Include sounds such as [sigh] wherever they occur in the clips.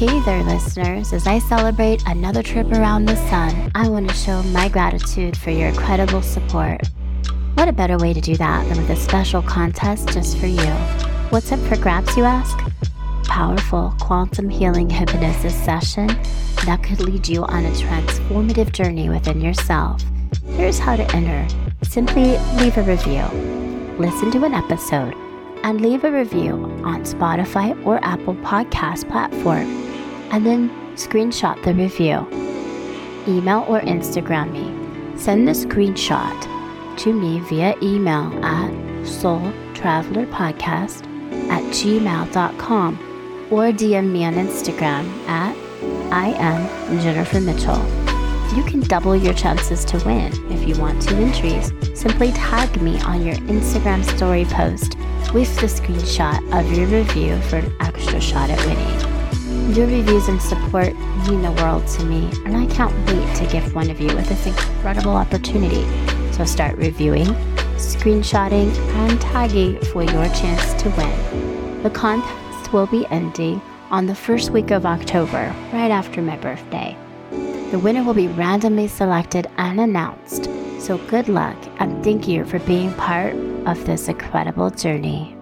Hey there, listeners. As I celebrate another trip around the sun, I want to show my gratitude for your incredible support. What a better way to do that than with a special contest just for you? What's up for grabs, you ask? Powerful quantum healing hypnosis session that could lead you on a transformative journey within yourself. Here's how to enter simply leave a review, listen to an episode, and leave a review on Spotify or Apple Podcast platform, and then screenshot the review. Email or Instagram me. Send the screenshot to me via email at soultravelerpodcast at gmail.com or DM me on Instagram at I am Jennifer Mitchell. You can double your chances to win if you want two entries. Simply tag me on your Instagram story post with the screenshot of your review for an extra shot at winning. Your reviews and support mean the world to me, and I can't wait to gift one of you with this incredible opportunity. So start reviewing, screenshotting, and tagging for your chance to win. The contest will be ending on the first week of October, right after my birthday. The winner will be randomly selected and announced. So good luck and thank you for being part of this incredible journey.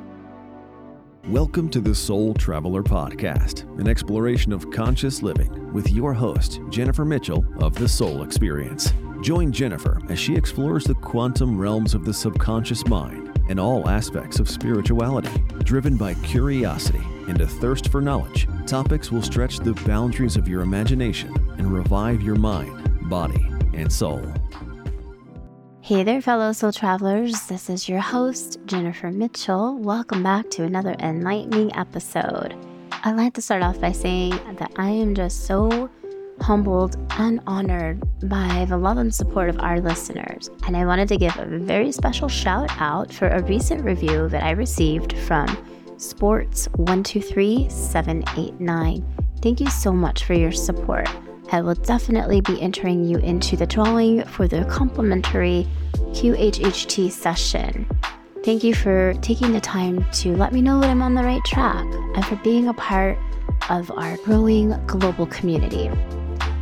Welcome to the Soul Traveler Podcast, an exploration of conscious living with your host, Jennifer Mitchell of The Soul Experience. Join Jennifer as she explores the quantum realms of the subconscious mind and all aspects of spirituality. Driven by curiosity and a thirst for knowledge, topics will stretch the boundaries of your imagination and revive your mind, body, and soul. Hey there, fellow soul travelers. This is your host, Jennifer Mitchell. Welcome back to another enlightening episode. I'd like to start off by saying that I am just so humbled and honored by the love and support of our listeners. And I wanted to give a very special shout out for a recent review that I received from Sports123789. Thank you so much for your support. I will definitely be entering you into the drawing for the complimentary QHHT session. Thank you for taking the time to let me know that I'm on the right track and for being a part of our growing global community.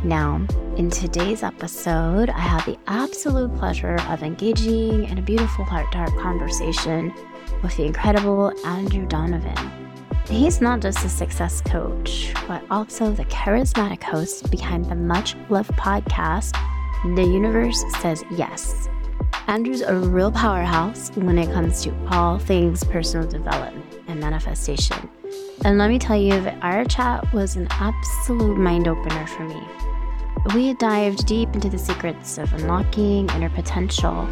Now, in today's episode, I have the absolute pleasure of engaging in a beautiful heart to heart conversation with the incredible Andrew Donovan. He's not just a success coach, but also the charismatic host behind the much loved podcast, The Universe Says Yes. Andrew's a real powerhouse when it comes to all things personal development and manifestation. And let me tell you that our chat was an absolute mind opener for me. We dived deep into the secrets of unlocking inner potential,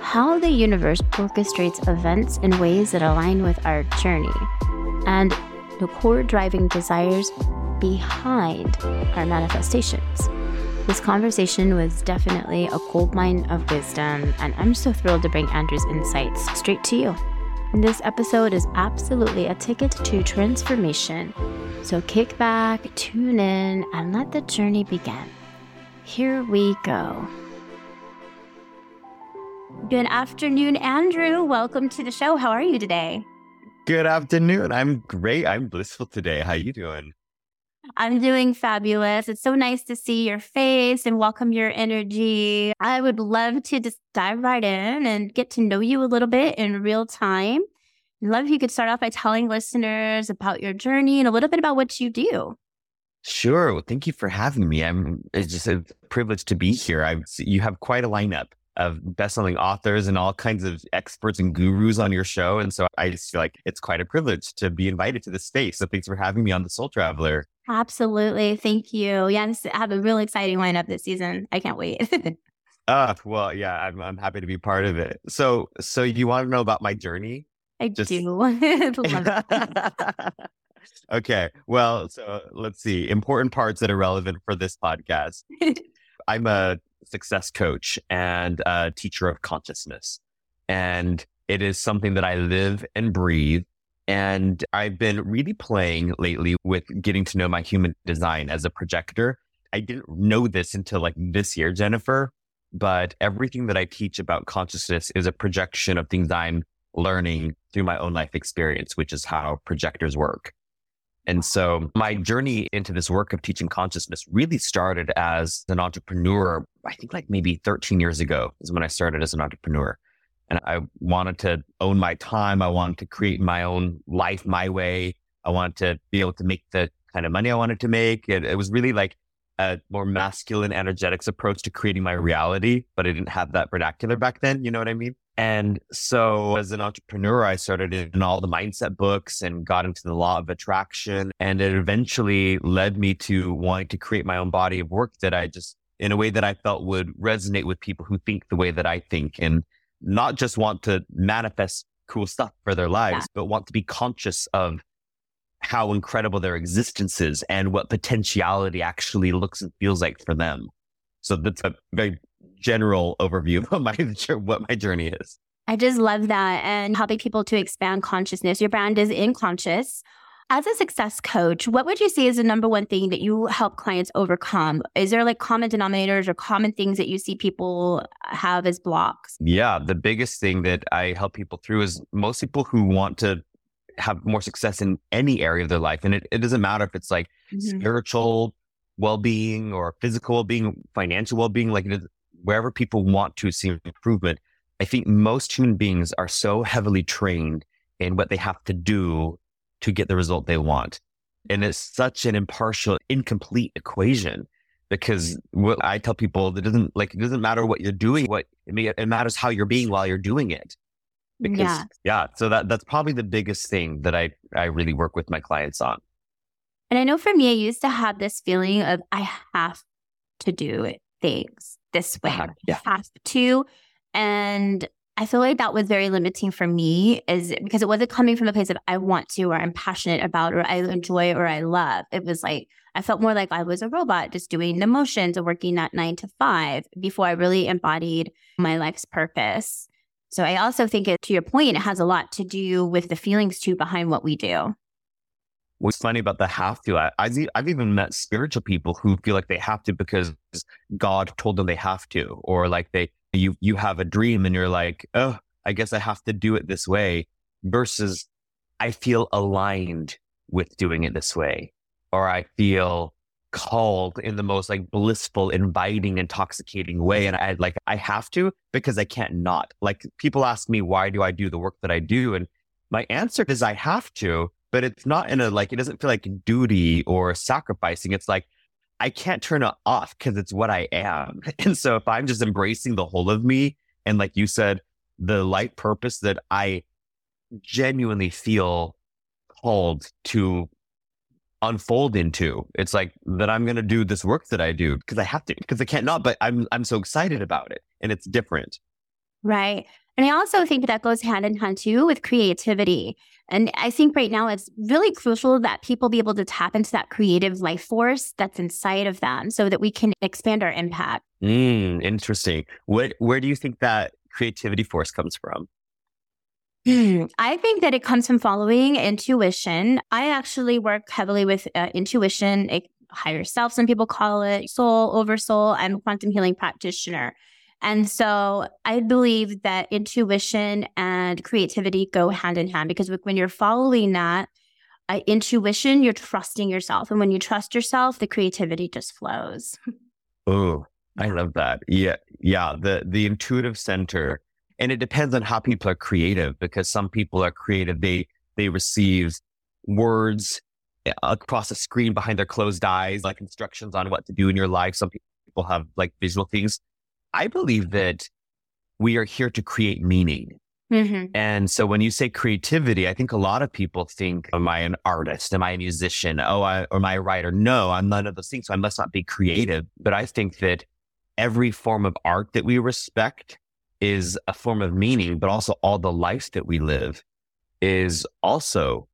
how the universe orchestrates events in ways that align with our journey, and the core driving desires behind our manifestations. This conversation was definitely a goldmine of wisdom, and I'm so thrilled to bring Andrew's insights straight to you. This episode is absolutely a ticket to transformation. So kick back, tune in, and let the journey begin. Here we go. Good afternoon, Andrew. Welcome to the show. How are you today? Good afternoon. I'm great. I'm blissful today. How are you doing? I'm doing fabulous. It's so nice to see your face and welcome your energy. I would love to just dive right in and get to know you a little bit in real time. I'd love if you could start off by telling listeners about your journey and a little bit about what you do. Sure. Well, thank you for having me. I'm it's just a privilege to be here. I you have quite a lineup of best-selling authors and all kinds of experts and gurus on your show, and so I just feel like it's quite a privilege to be invited to this space. So thanks for having me on the Soul Traveler. Absolutely. Thank you. Yeah, I have a really exciting lineup this season. I can't wait. uh, [laughs] well, yeah, I'm, I'm happy to be part of it. So, so you want to know about my journey? I Just... do. [laughs] [laughs] okay. Well, so let's see. Important parts that are relevant for this podcast. I'm a success coach and a teacher of consciousness. And it is something that I live and breathe. And I've been really playing lately with getting to know my human design as a projector. I didn't know this until like this year, Jennifer, but everything that I teach about consciousness is a projection of things I'm learning through my own life experience, which is how projectors work. And so my journey into this work of teaching consciousness really started as an entrepreneur. I think like maybe 13 years ago is when I started as an entrepreneur. And I wanted to own my time. I wanted to create my own life my way. I wanted to be able to make the kind of money I wanted to make. It, it was really like a more masculine energetics approach to creating my reality, but I didn't have that vernacular back then. You know what I mean? And so as an entrepreneur, I started in all the mindset books and got into the law of attraction. And it eventually led me to wanting to create my own body of work that I just, in a way that I felt would resonate with people who think the way that I think and not just want to manifest cool stuff for their lives, yeah. but want to be conscious of how incredible their existence is and what potentiality actually looks and feels like for them. So that's a very general overview of my [laughs] what my journey is. I just love that and helping people to expand consciousness. Your brand is in conscious. As a success coach, what would you say is the number one thing that you help clients overcome? Is there like common denominators or common things that you see people have as blocks? Yeah, the biggest thing that I help people through is most people who want to have more success in any area of their life. And it, it doesn't matter if it's like mm-hmm. spiritual well-being or physical well-being, financial well-being, like it is, wherever people want to see improvement. I think most human beings are so heavily trained in what they have to do to get the result they want. And it's such an impartial, incomplete equation because what I tell people it doesn't like, it doesn't matter what you're doing. What it matters how you're being while you're doing it. Because yeah. yeah, so that that's probably the biggest thing that I I really work with my clients on. And I know for me, I used to have this feeling of I have to do things this way. Uh-huh. Yeah. Have to. And I feel like that was very limiting for me is because it wasn't coming from a place of I want to or I'm passionate about or I enjoy or I love. It was like I felt more like I was a robot just doing the motions of working that nine to five before I really embodied my life's purpose. So I also think it, to your point, it has a lot to do with the feelings too behind what we do. What's funny about the have to, I, I've even met spiritual people who feel like they have to because God told them they have to, or like they, you, you have a dream and you're like, oh, I guess I have to do it this way versus I feel aligned with doing it this way, or I feel called in the most like blissful, inviting, intoxicating way. And I like, I have to because I can't not. Like people ask me, why do I do the work that I do? And my answer is I have to, but it's not in a like, it doesn't feel like duty or sacrificing. It's like, I can't turn it off because it's what I am. [laughs] And so if I'm just embracing the whole of me and like you said, the light purpose that I genuinely feel called to unfold into. It's like that I'm going to do this work that I do because I have to, because I can't not, but I'm, I'm so excited about it and it's different. Right. And I also think that goes hand in hand too with creativity. And I think right now it's really crucial that people be able to tap into that creative life force that's inside of them so that we can expand our impact. Mm, interesting. What, where do you think that creativity force comes from? Hmm, I think that it comes from following intuition. I actually work heavily with uh, intuition, a higher self, some people call it soul over soul. I'm a quantum healing practitioner. And so I believe that intuition and creativity go hand in hand because when you're following that uh, intuition, you're trusting yourself. And when you trust yourself, the creativity just flows. Oh, I love that. Yeah. Yeah. The, the intuitive center and it depends on how people are creative because some people are creative. They, they receive words eh, across a screen behind their closed eyes, like instructions on what to do in your life. Some people have like visual things. I believe that we are here to create meaning. Mm-hmm. And so when you say creativity, I think a lot of people think, am I an artist? Am I a musician? Oh, I, or am I a writer? No, I'm none of those things. So I must not be creative. But I think that every form of art that we respect is a form of meaning, but also all the life that we live is also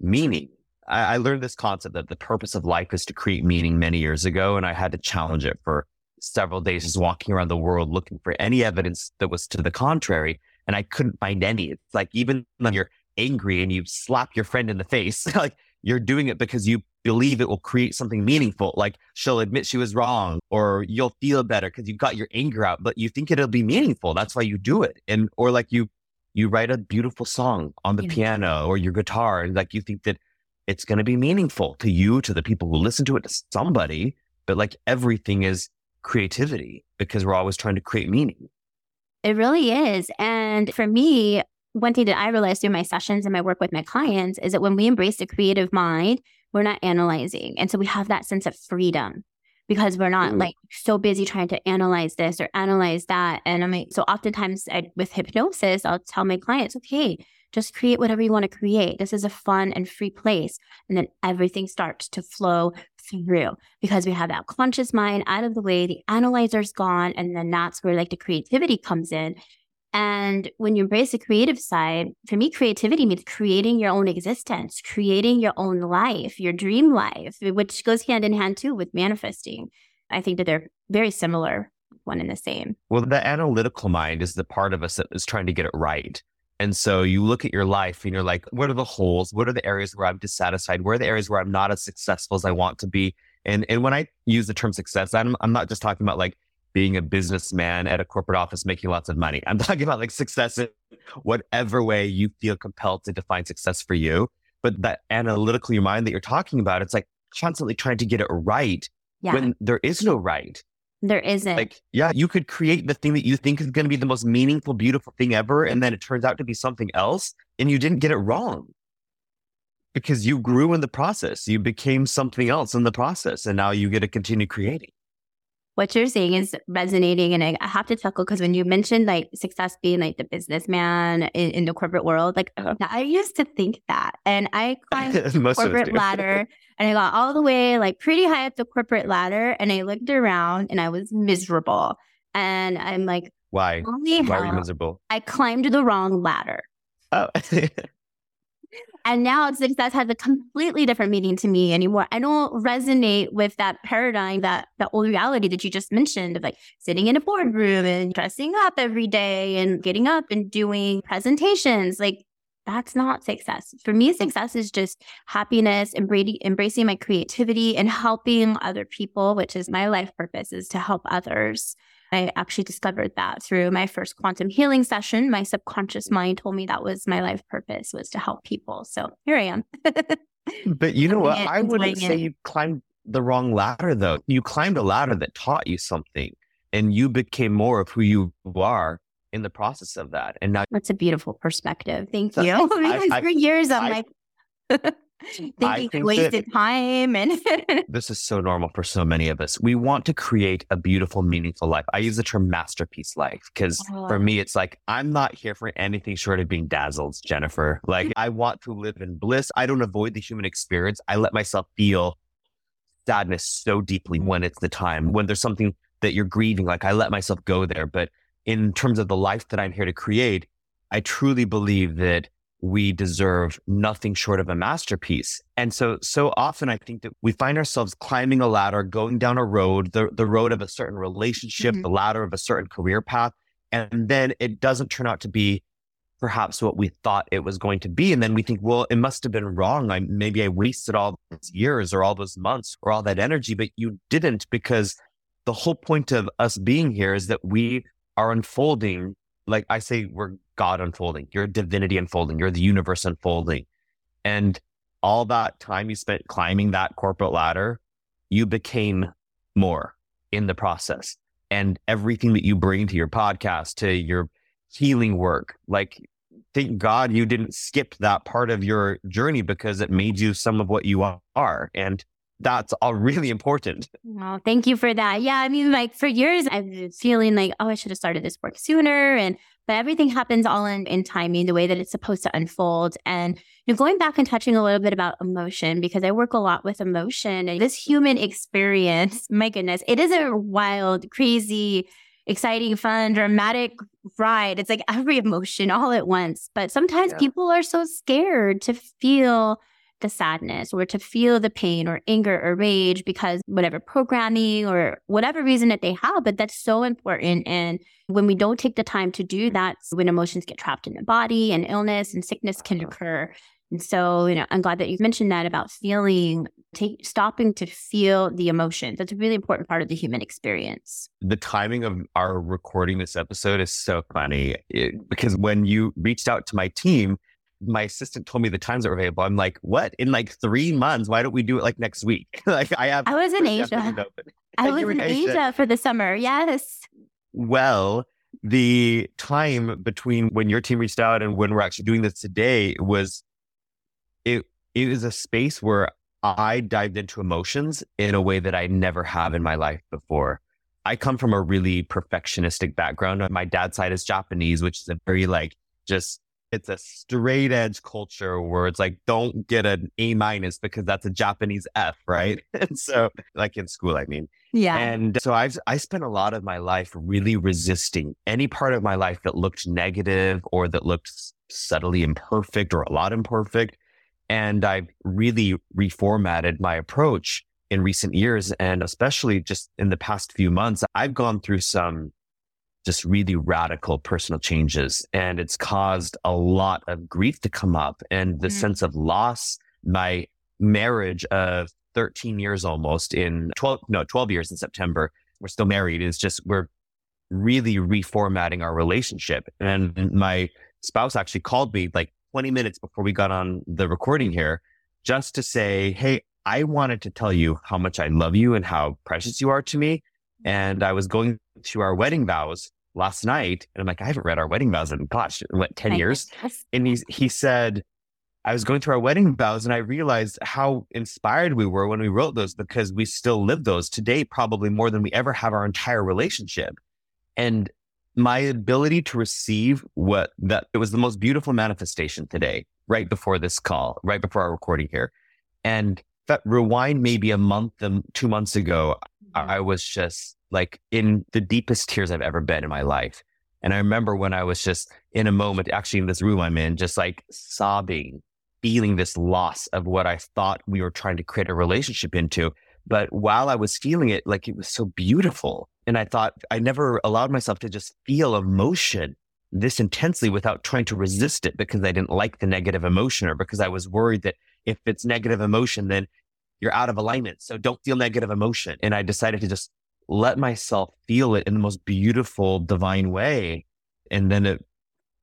meaning. I, I, learned this concept that the purpose of life is to create meaning many years ago, and I had to challenge it for several days, just walking around the world looking for any evidence that was to the contrary, and I couldn't find any. It's like even when you're angry and you slap your friend in the face, [laughs] like you're doing it because you believe it will create something meaningful. Like she'll admit she was wrong or you'll feel better because you've got your anger out, but you think it'll be meaningful. That's why you do it. And, or like you, you write a beautiful song on the yeah. piano or your guitar and like you think that it's going to be meaningful to you, to the people who listen to it, to somebody. But like everything is creativity because we're always trying to create meaning. It really is. And for me, one thing that I realized through my sessions and my work with my clients is that when we embrace the creative mind, we're not analyzing. And so we have that sense of freedom because we're not mm. like so busy trying to analyze this or analyze that. And I'm like, so oftentimes I, with hypnosis, I'll tell my clients, okay, just create whatever you want to create. This is a fun and free place. And then everything starts to flow through because we have that conscious mind out of the way, the analyzer's gone. And then that's where like the creativity comes in. And when you embrace the creative side, for me, creativity means creating your own existence, creating your own life, your dream life, which goes hand in hand too with manifesting. I think that they're very similar, one and the same. Well, the analytical mind is the part of us that is trying to get it right. And so you look at your life and you're like, what are the holes? What are the areas where I'm dissatisfied? Where are the areas where I'm not as successful as I want to be? And and when I use the term success, I'm I'm not just talking about like being a businessman at a corporate office making lots of money. I'm [laughs] talking about like success in whatever way you feel compelled to define success for you. But that analytical your mind that you're talking about, it's like constantly trying to get it right yeah. when there is no right. There isn't. Like, yeah, you could create the thing that you think is going to be the most meaningful, beautiful thing ever. And then it turns out to be something else and you didn't get it wrong because you grew in the process. You became something else in the process. And now you get to continue creating what you're saying is resonating. And I have to chuckle because when you mentioned like success being like the businessman in, in the corporate world, like uh-huh. I used to think that. And I climbed [laughs] the corporate ladder and I got all the way like pretty high up the corporate ladder. And I looked around and I was miserable. And I'm like, why? Why are you miserable? I climbed the wrong ladder. Oh. [laughs] And now success has a completely different meaning to me anymore. I don't resonate with that paradigm, that that old reality that you just mentioned of like sitting in a boardroom and dressing up every day and getting up and doing presentations. Like that's not success. For me, success is just happiness, embracing my creativity and helping other people, which is my life purpose is to help others. I actually discovered that through my first quantum healing session. My subconscious mind told me that was my life purpose was to help people. So here I am. [laughs] but you know what? I wouldn't say you climbed the wrong ladder though. You climbed a ladder that taught you something and you became more of who you are in the process of that. And now that's a beautiful perspective. Thank you. [laughs] I, I, for years, I'm I, like, [laughs] thinking think wasted time and [laughs] this is so normal for so many of us. We want to create a beautiful meaningful life. I use the term masterpiece life because oh. for me it's like i'm not here for anything short of being dazzled jennifer. Like [laughs] i want to live in bliss. I don't avoid the human experience. I let myself feel sadness so deeply mm. when it's the time when there's something that you're grieving like i let myself go there. But in terms of the life that i'm here to create i truly believe that we deserve nothing short of a masterpiece. And so, so often I think that we find ourselves climbing a ladder, going down a road, the, the road of a certain relationship, mm-hmm. the ladder of a certain career path. And then it doesn't turn out to be perhaps what we thought it was going to be. And then we think, well, it must have been wrong. I maybe I wasted all those years or all those months or all that energy, but you didn't because the whole point of us being here is that we are unfolding like I say, we're God unfolding, you're divinity unfolding, you're the universe unfolding. And all that time you spent climbing that corporate ladder, you became more in the process. And everything that you bring to your podcast, to your healing work, like thank God you didn't skip that part of your journey because it made you some of what you are. And that's all really important. Oh, thank you for that. Yeah, I mean, like for years, I've been feeling like, oh, I should have started this work sooner. And but everything happens all in, in timing, the way that it's supposed to unfold. And you know, going back and touching a little bit about emotion, because I work a lot with emotion and this human experience, my goodness, it is a wild, crazy, exciting, fun, dramatic ride. It's like every emotion all at once. But sometimes yeah. people are so scared to feel the sadness or to feel the pain or anger or rage because whatever programming or whatever reason that they have. But that's so important. And when we don't take the time to do that, when emotions get trapped in the body and illness and sickness can uh-huh. occur. And so, you know, I'm glad that you've mentioned that about feeling, take, stopping to feel the emotions. That's a really important part of the human experience. The timing of our recording this episode is so funny it, because when you reached out to my team, my assistant told me the times that were available. I'm like, what? In like three months? Why don't we do it like next week? [laughs] like I have. I was in Asia. [laughs] I was in Asia. Asia for the summer. Yes. Well, the time between when your team reached out and when we're actually doing this today was it it is a space where I dived into emotions in a way that I never have in my life before. I come from a really perfectionistic background. My dad's side is Japanese, which is a very like just it's a straight edge culture where it's like don't get an A minus because that's a Japanese F, right? [laughs] and so like in school, I mean. Yeah. And so I've I spent a lot of my life really resisting any part of my life that looked negative or that looked subtly imperfect or a lot imperfect. And I've really reformatted my approach in recent years. And especially just in the past few months, I've gone through some just really radical personal changes. And it's caused a lot of grief to come up and the mm. sense of loss. My marriage of 13 years almost in 12, no, 12 years in September. We're still married. It's just, we're really reformatting our relationship. And my spouse actually called me like 20 minutes before we got on the recording here just to say, Hey, I wanted to tell you how much I love you and how precious you are to me. And I was going to our wedding vows last night and I'm like, I haven't read our wedding vows in gosh, what, 10 years? And he, he said, I was going through our wedding vows and I realized how inspired we were when we wrote those because we still live those today, probably more than we ever have our entire relationship. And my ability to receive what that it was the most beautiful manifestation today, right before this call, right before our recording here. And that rewind maybe a month and two months ago. Mm-hmm. I was just like in the deepest tears I've ever been in my life. And I remember when I was just in a moment, actually in this room I'm in, just like sobbing feeling this loss of what I thought we were trying to create a relationship into. But while I was feeling it, like it was so beautiful. And I thought I never allowed myself to just feel emotion this intensely without trying to resist it because I didn't like the negative emotion or because I was worried that if it's negative emotion, then you're out of alignment. So don't feel negative emotion. And I decided to just let myself feel it in the most beautiful, divine way. And then it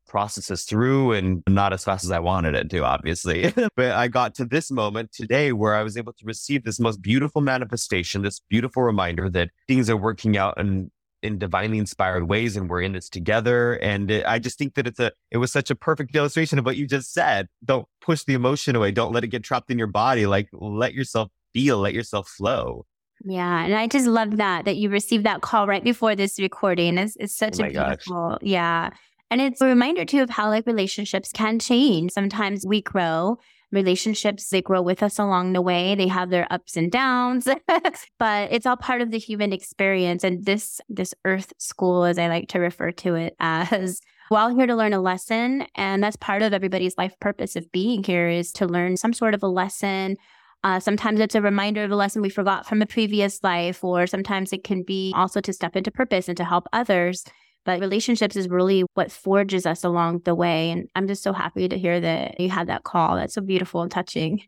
processes through and not as fast as I wanted it to, obviously. [laughs] but I got to this moment today where I was able to receive this most beautiful manifestation, this beautiful reminder that things are working out in, in divinely inspired ways and we're in this together. And it, I just think that it's a, it was such a perfect illustration of what you just said. Don't push the emotion away. Don't let it get trapped in your body. Like let yourself feel, let yourself flow. Yeah. And I just love that, that you received that call right before this recording. It's, it's oh such oh a beautiful, gosh. yeah. And it's a reminder too of how like relationships can change. Sometimes we grow. Relationships, they grow with us along the way. They have their ups and downs, [laughs] but it's all part of the human experience. And this, this earth school, as I like to refer to it as, we're all here to learn a lesson. And that's part of everybody's life purpose of being here is to learn some sort of a lesson. Uh, sometimes it's a reminder of a lesson we forgot from a previous life, or sometimes it can be also to step into purpose and to help others. But relationships is really what forges us along the way. And I'm just so happy to hear that you had that call. That's so beautiful and touching.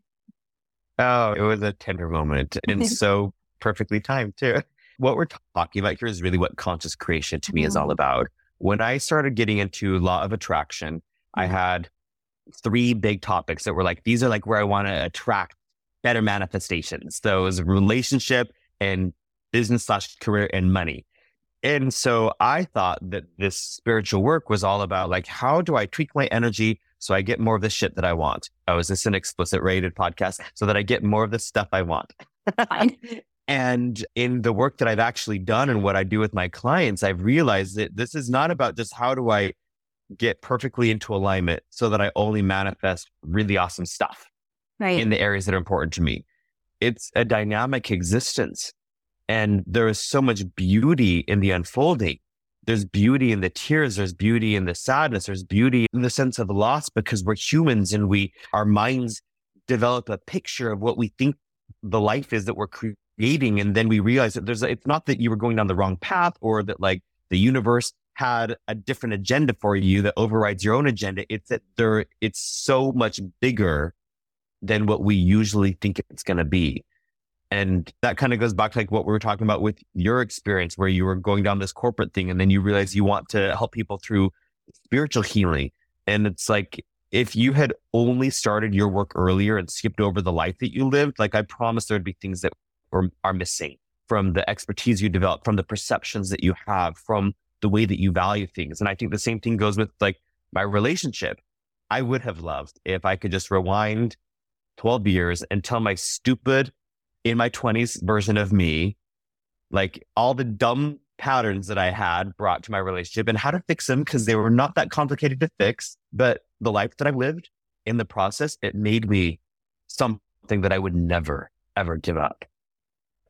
Oh, it was a tender moment and [laughs] so perfectly timed too. What we're talking about here is really what conscious creation to me mm-hmm. is all about. When I started getting into law of attraction, mm-hmm. I had three big topics that were like, these are like where I want to attract better manifestations. Those relationship and business slash career and money. And so I thought that this spiritual work was all about like, how do I tweak my energy so I get more of the shit that I want? Oh, is this an explicit rated podcast? So that I get more of the stuff I want. [laughs] and in the work that I've actually done and what I do with my clients, I've realized that this is not about just how do I get perfectly into alignment so that I only manifest really awesome stuff right. in the areas that are important to me. It's a dynamic existence and there is so much beauty in the unfolding. There's beauty in the tears. There's beauty in the sadness. There's beauty in the sense of loss because we're humans and we, our minds develop a picture of what we think the life is that we're creating. And then we realize that there's, it's not that you were going down the wrong path or that like the universe had a different agenda for you that overrides your own agenda. It's that there, it's so much bigger than what we usually think it's going to be. And that kind of goes back to like what we were talking about with your experience where you were going down this corporate thing and then you realize you want to help people through spiritual healing. And it's like if you had only started your work earlier and skipped over the life that you lived, like I promise there'd be things that are, are missing from the expertise you develop, from the perceptions that you have, from the way that you value things. And I think the same thing goes with like my relationship. I would have loved if I could just rewind 12 years and tell my stupid in my 20s version of me, like all the dumb patterns that I had brought to my relationship and how to fix them because they were not that complicated to fix. But the life that I lived in the process, it made me something that I would never, ever give up.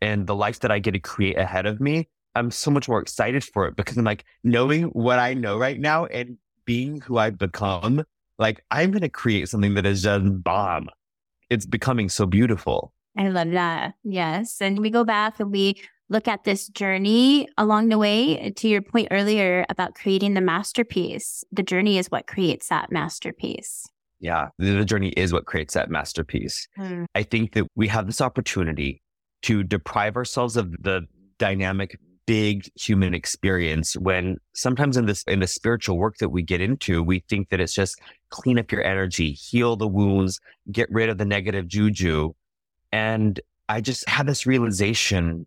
And the life that I get to create ahead of me, I'm so much more excited for it because I'm like knowing what I know right now and being who I've become, like I'm going to create something that is just bomb. It's becoming so beautiful. I love that. Yes. And we go back and we look at this journey along the way. To your point earlier about creating the masterpiece, the journey is what creates that masterpiece. Yeah, the journey is what creates that masterpiece. Hmm. I think that we have this opportunity to deprive ourselves of the dynamic big human experience when sometimes in this in the spiritual work that we get into we think that it's just clean up your energy heal the wounds get rid of the negative juju and i just had this realization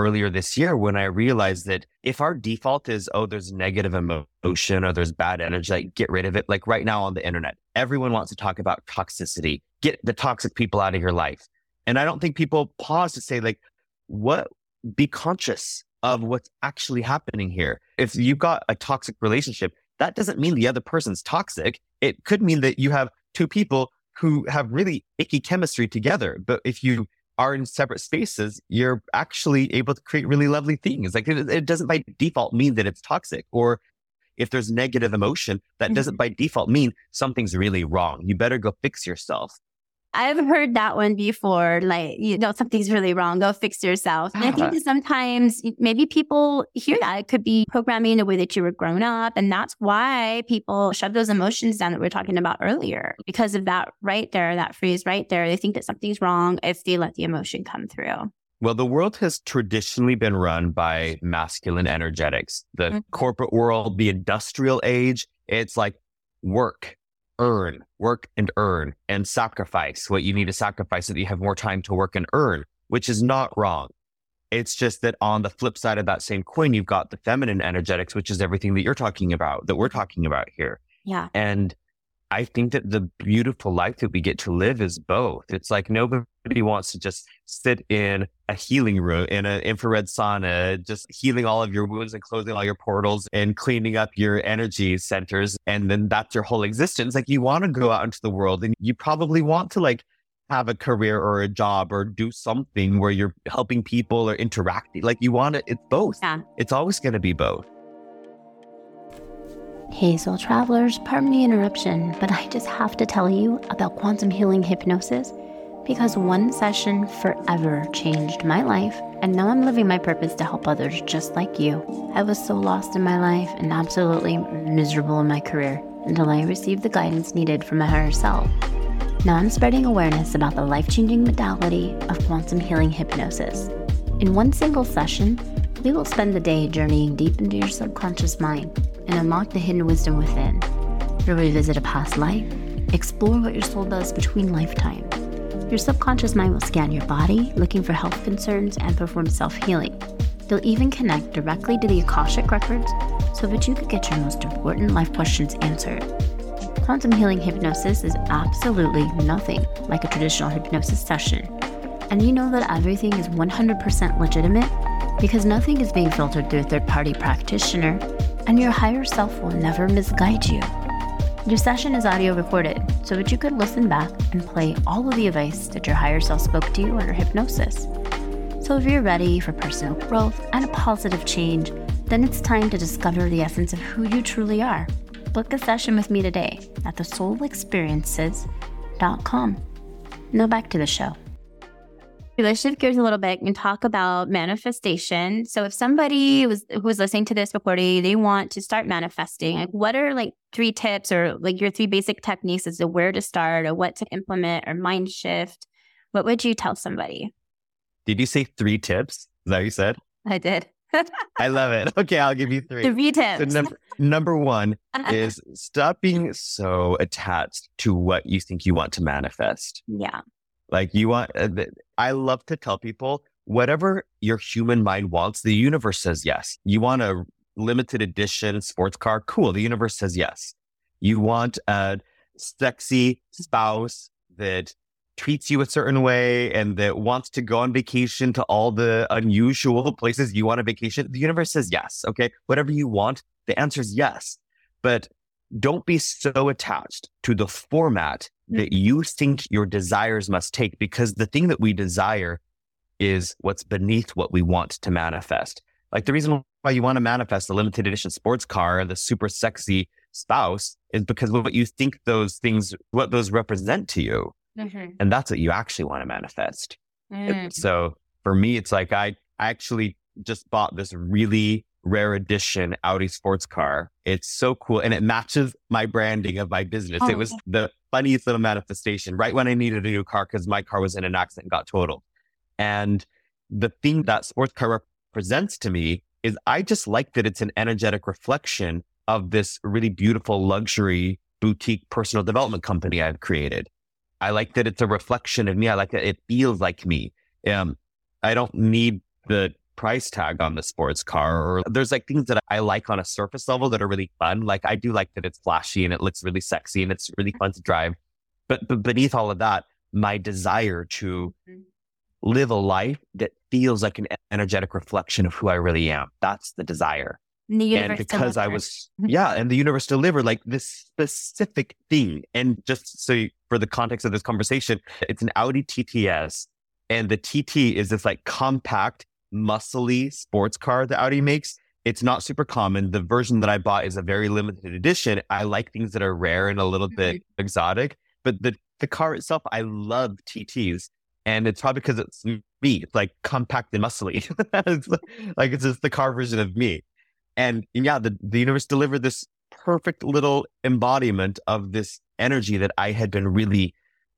earlier this year when I realized that if our default is, oh, there's negative emotion or there's bad energy, like get rid of it. Like right now on the internet, everyone wants to talk about toxicity, get the toxic people out of your life. And I don't think people pause to say, like, what, be conscious of what's actually happening here. If you've got a toxic relationship, that doesn't mean the other person's toxic. It could mean that you have two people who have really icky chemistry together. But if you are in separate spaces, you're actually able to create really lovely things. Like it, it doesn't by default mean that it's toxic. Or if there's negative emotion, that doesn't mm-hmm. by default mean something's really wrong. You better go fix yourself. I've heard that one before. Like, you know, something's really wrong. Go fix yourself. And I think that sometimes maybe people hear that. It could be programming the way that you were grown up. And that's why people shove those emotions down that we are talking about earlier because of that right there, that phrase right there. They think that something's wrong if they let the emotion come through. Well, the world has traditionally been run by masculine energetics. The mm-hmm. corporate world, the industrial age, it's like work, earn, work and earn, and sacrifice what you need to sacrifice so that you have more time to work and earn, which is not wrong. It's just that on the flip side of that same coin, you've got the feminine energetics, which is everything that you're talking about, that we're talking about here. Yeah. And I think that the beautiful life that we get to live is both. It's like nobody wants to just sit in a healing room in an infrared sauna, just healing all of your wounds and closing all your portals and cleaning up your energy centers. And then that's your whole existence. Like you want to go out into the world and you probably want to like have a career or a job or do something where you're helping people or interacting. Like you want it, it's both. Yeah. It's always going to be both. Hey, soul travelers, pardon the interruption, but I just have to tell you about quantum healing hypnosis because one session forever changed my life, and now I'm living my purpose to help others just like you. I was so lost in my life and absolutely miserable in my career until I received the guidance needed from my higher self. Now I'm spreading awareness about the life changing modality of quantum healing hypnosis. In one single session, we will spend the day journeying deep into your subconscious mind and unlock the hidden wisdom within. You'll revisit a past life, explore what your soul does between lifetimes. Your subconscious mind will scan your body, looking for health concerns, and perform self healing. They'll even connect directly to the Akashic records so that you could get your most important life questions answered. Quantum healing hypnosis is absolutely nothing like a traditional hypnosis session. And you know that everything is 100% legitimate because nothing is being filtered through a third party practitioner, and your higher self will never misguide you. Your session is audio recorded so that you could listen back and play all of the advice that your higher self spoke to you under hypnosis. So, if you're ready for personal growth and a positive change, then it's time to discover the essence of who you truly are. Book a session with me today at thesoulexperiences.com. Now back to the show. Let's shift gears a little bit and talk about manifestation. So if somebody was who was listening to this recording, they want to start manifesting, like what are like three tips or like your three basic techniques as to where to start or what to implement or mind shift? What would you tell somebody? Did you say three tips? Is that what you said? I did. I love it. Okay, I'll give you three. Three tips. So number, number one [laughs] is stop being so attached to what you think you want to manifest. yeah. Like you want, uh, I love to tell people whatever your human mind wants, the universe says yes. You want a limited edition sports car? Cool. The universe says yes. You want a sexy spouse that treats you a certain way and that wants to go on vacation to all the unusual [laughs] places you want a vacation. The universe says yes. Okay. Whatever you want, the answer is yes. But don't be so attached to the format that you think your desires must take because the thing that we desire is what's beneath what we want to manifest. Like the reason why you want to manifest the limited edition sports car, the super sexy spouse is because of what you think those things, what those represent to you. Mhm. And that's what you actually want to manifest. Mm. So for me, it's like I, I actually just bought this really rare edition Audi sports car. It's so cool. And it matches my branding of my business. Oh, it was the funniest little manifestation right when I needed a new car because my car was in an accident and got totaled. And the thing that sports car represents to me is I just like that it's an energetic reflection of this really beautiful luxury boutique personal development company I've created. I like that it's a reflection of me. I like that it feels like me. Um, I don't need the price tag on the sports car or there's like things that I like on a surface level that are really fun. Like I do like that it's flashy and it looks really sexy and it's really fun to drive. But, but beneath all of that, my desire to Mhm. live a life that feels like an energetic reflection of who I really am. That's the desire And the and because I was, yeah, and the universe delivered like this specific thing. And just so you, for the context of this conversation, it's an Audi TTS, and the TT is this like compact, muscly sports car that Audi makes. It's not super common. The version that I bought is a very limited edition. I like things that are rare and a little bit exotic, but the the car itself, I love TTs. And it's probably because it's me. It's like compact and muscly. [laughs] It's like it's just the car version of me. And yeah, the, the universe delivered this perfect little embodiment of this energy that I had been really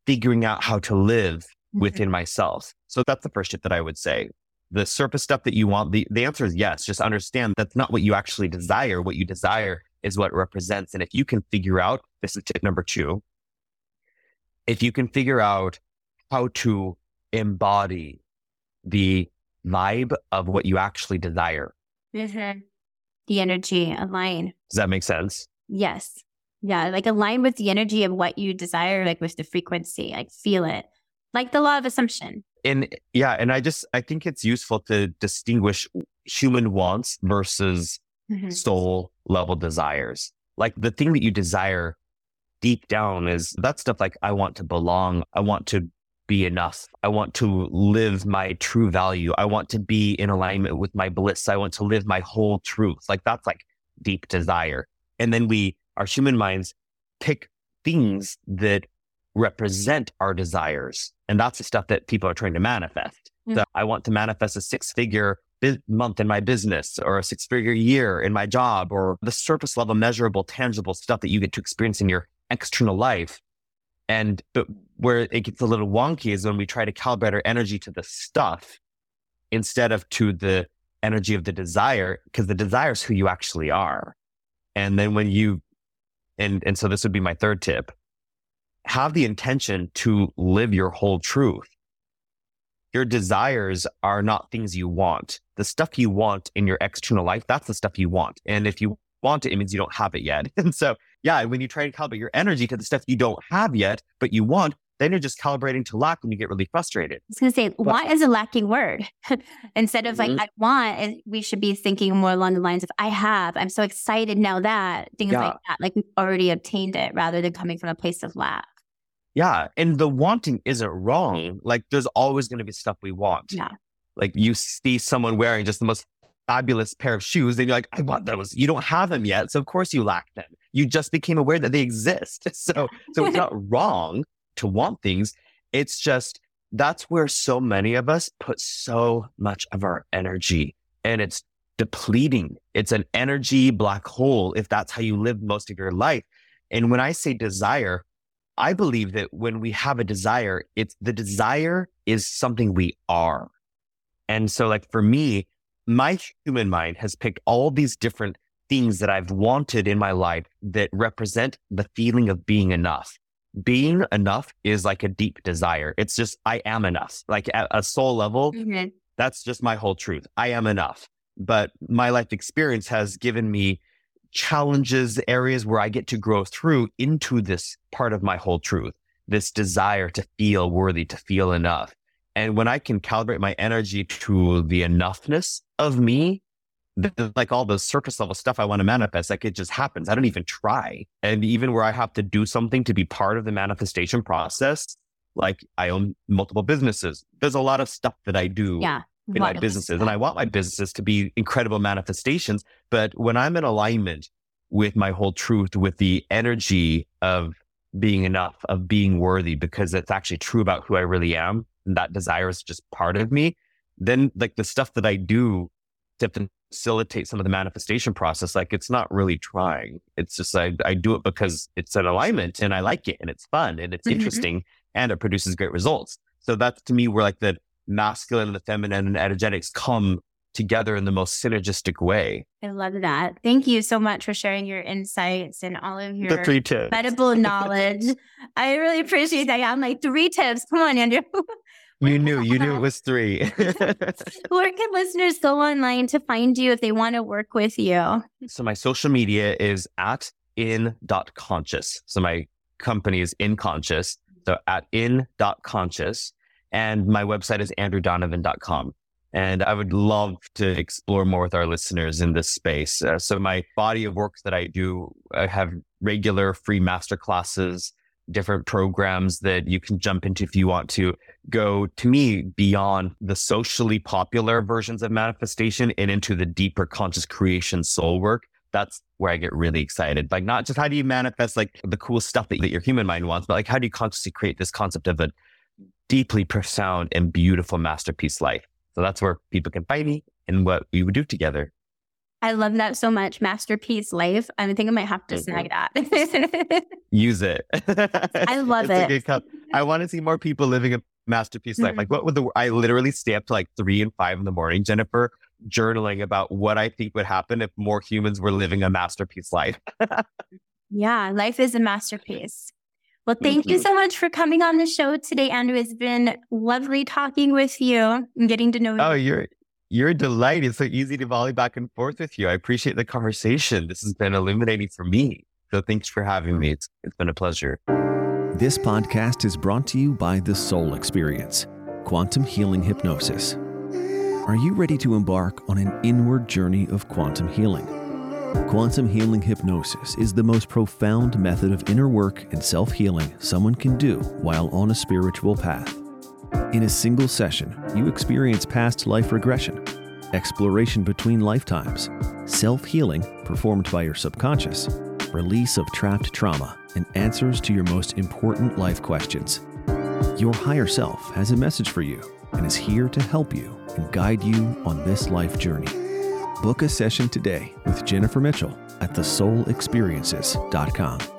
figuring out how to live Mm-hmm. within myself. So that's the first tip that I would say. The surface stuff that you want, the, the answer is yes. Just understand that's not what you actually desire. What you desire is what it represents. And if you can figure out, this is tip number two, if you can figure out how to embody the vibe of what you actually desire, Mhm. The energy align. does that make sense? Yes. Yeah. Like align with the energy of what you desire, like with the frequency, like feel it. Like the law of assumption. And yeah, and I just I think it's useful to distinguish human wants versus Mhm. soul level desires. Like the thing that you desire deep down is that stuff like I want to belong, I want to be enough, I want to live my true value, I want to be in alignment with my bliss, I want to live my whole truth. Like that's like deep desire. And then we our human minds pick things that represent our desires. And that's the stuff that people are trying to manifest. Mm. So I want to manifest a six figure month in my business or a six figure year in my job or the surface level, measurable, tangible stuff that you get to experience in your external life. And but where it gets a little wonky is when we try to calibrate our energy to the stuff instead of to the energy of the desire, because the desire is who you actually are. And then when you, and, and so this would be my third tip have the intention to live your whole truth. Your desires are not things you want. The stuff you want in your external life, that's the stuff you want. And if you want it, it means you don't have it yet. [laughs] And so, yeah, when you try to calibrate your energy to the stuff you don't have yet, but you want, then you're just calibrating to lack and you get really frustrated. I was going to say, want is a lacking word. [laughs] Instead of like, Mhm. I want, we should be thinking more along the lines of, I have, I'm so excited now that, things Yeah. like that, like we've already obtained it rather than coming from a place of lack. Yeah. And the wanting isn't wrong. Mm. Like there's always going to be stuff we want. Yeah. Like you see someone wearing just the most fabulous pair of shoes and you're like, I want those. You don't have them yet. So of course you lack them. You just became aware that they exist. [laughs] So, so it's [laughs] not wrong to want things. It's just that's where so many of us put so much of our energy and it's depleting. It's an energy black hole if that's how you live most of your life. And when I say desire, I believe that when we have a desire, it's the desire is something we are. And so like for me, my human mind has picked all these different things that I've wanted in my life that represent the feeling of being enough. Being enough is like a deep desire. It's just, I am enough. Like at a soul level, mm-hmm. that's just my whole truth. I am enough. But my life experience has given me challenges, areas where I get to grow through into this part of my whole truth, this desire to feel worthy, to feel enough. And when I can calibrate my energy to the enoughness of me, like all the surface level stuff I want to manifest, like it just happens. I don't even try. And even where I have to do something to be part of the manifestation process, like I own multiple businesses. There's a lot of stuff that I do yeah, in my businesses. And I want my businesses to be incredible manifestations. But when I'm in alignment with my whole truth, with the energy of being enough, of being worthy, because it's actually true about who I really am, and that desire is just part of me, then like the stuff that I do to facilitate some of the manifestation process, like it's not really trying. It's just I, I do it because it's an alignment and I like it and it's fun and it's mm-hmm. interesting and it produces great results. So that's to me where like the masculine and the feminine and energetics come together in the most synergistic way. I love that. Thank you so much for sharing your insights and all of your medical [laughs] knowledge. I really appreciate that. I'm like three tips. Come on, Andrew. [laughs] You knew, you knew it was three. [laughs] Where can listeners go online to find you if they want to work with you? So my social media is at in dot conscious. So my company is in conscious. So at in dot conscious. And my website is andrewdonovan.com. And I would love to explore more with our listeners in this space. Uh, so my body of work that I do, I have regular free master classes different programs that you can jump into if you want to go to me beyond the socially popular versions of manifestation and into the deeper conscious creation soul work that's where I get really excited. Like not just how do you manifest like the cool stuff that, that your human mind wants, but like how do you consciously create this concept of a deeply profound and beautiful masterpiece life. So that's where people can find me and what we would do together. I love that so much. Masterpiece life. I think I might have to snag that. [laughs] Use it. [laughs] I love it. I [laughs] want to see more people living a masterpiece mm-hmm. life. Like what would the I literally stay up to like three and five in the morning, Jennifer, journaling about what I think would happen if more humans were living a masterpiece life. yeah, life is a masterpiece. Well, thank you so much for coming on the show today, Andrew. It's been lovely talking with you and getting to know you. Oh, you're you're a delight. It's so easy to volley back and forth with you. I appreciate the conversation. This has been illuminating for me. So thanks for having me. It's, it's been a pleasure. This podcast is brought to you by The Soul Experience, Quantum Healing Hypnosis. Are you ready to embark on an inward journey of quantum healing? Quantum healing hypnosis is the most profound method of inner work and self healing someone can do while on a spiritual path. In a single session, you experience past life regression, exploration between lifetimes, self healing performed by your subconscious, release of trapped trauma, and answers to your most important life questions. Your higher self has a message for you and is here to help you and guide you on this life journey. Book a session today with Jennifer Mitchell at thesoulexperiences.com.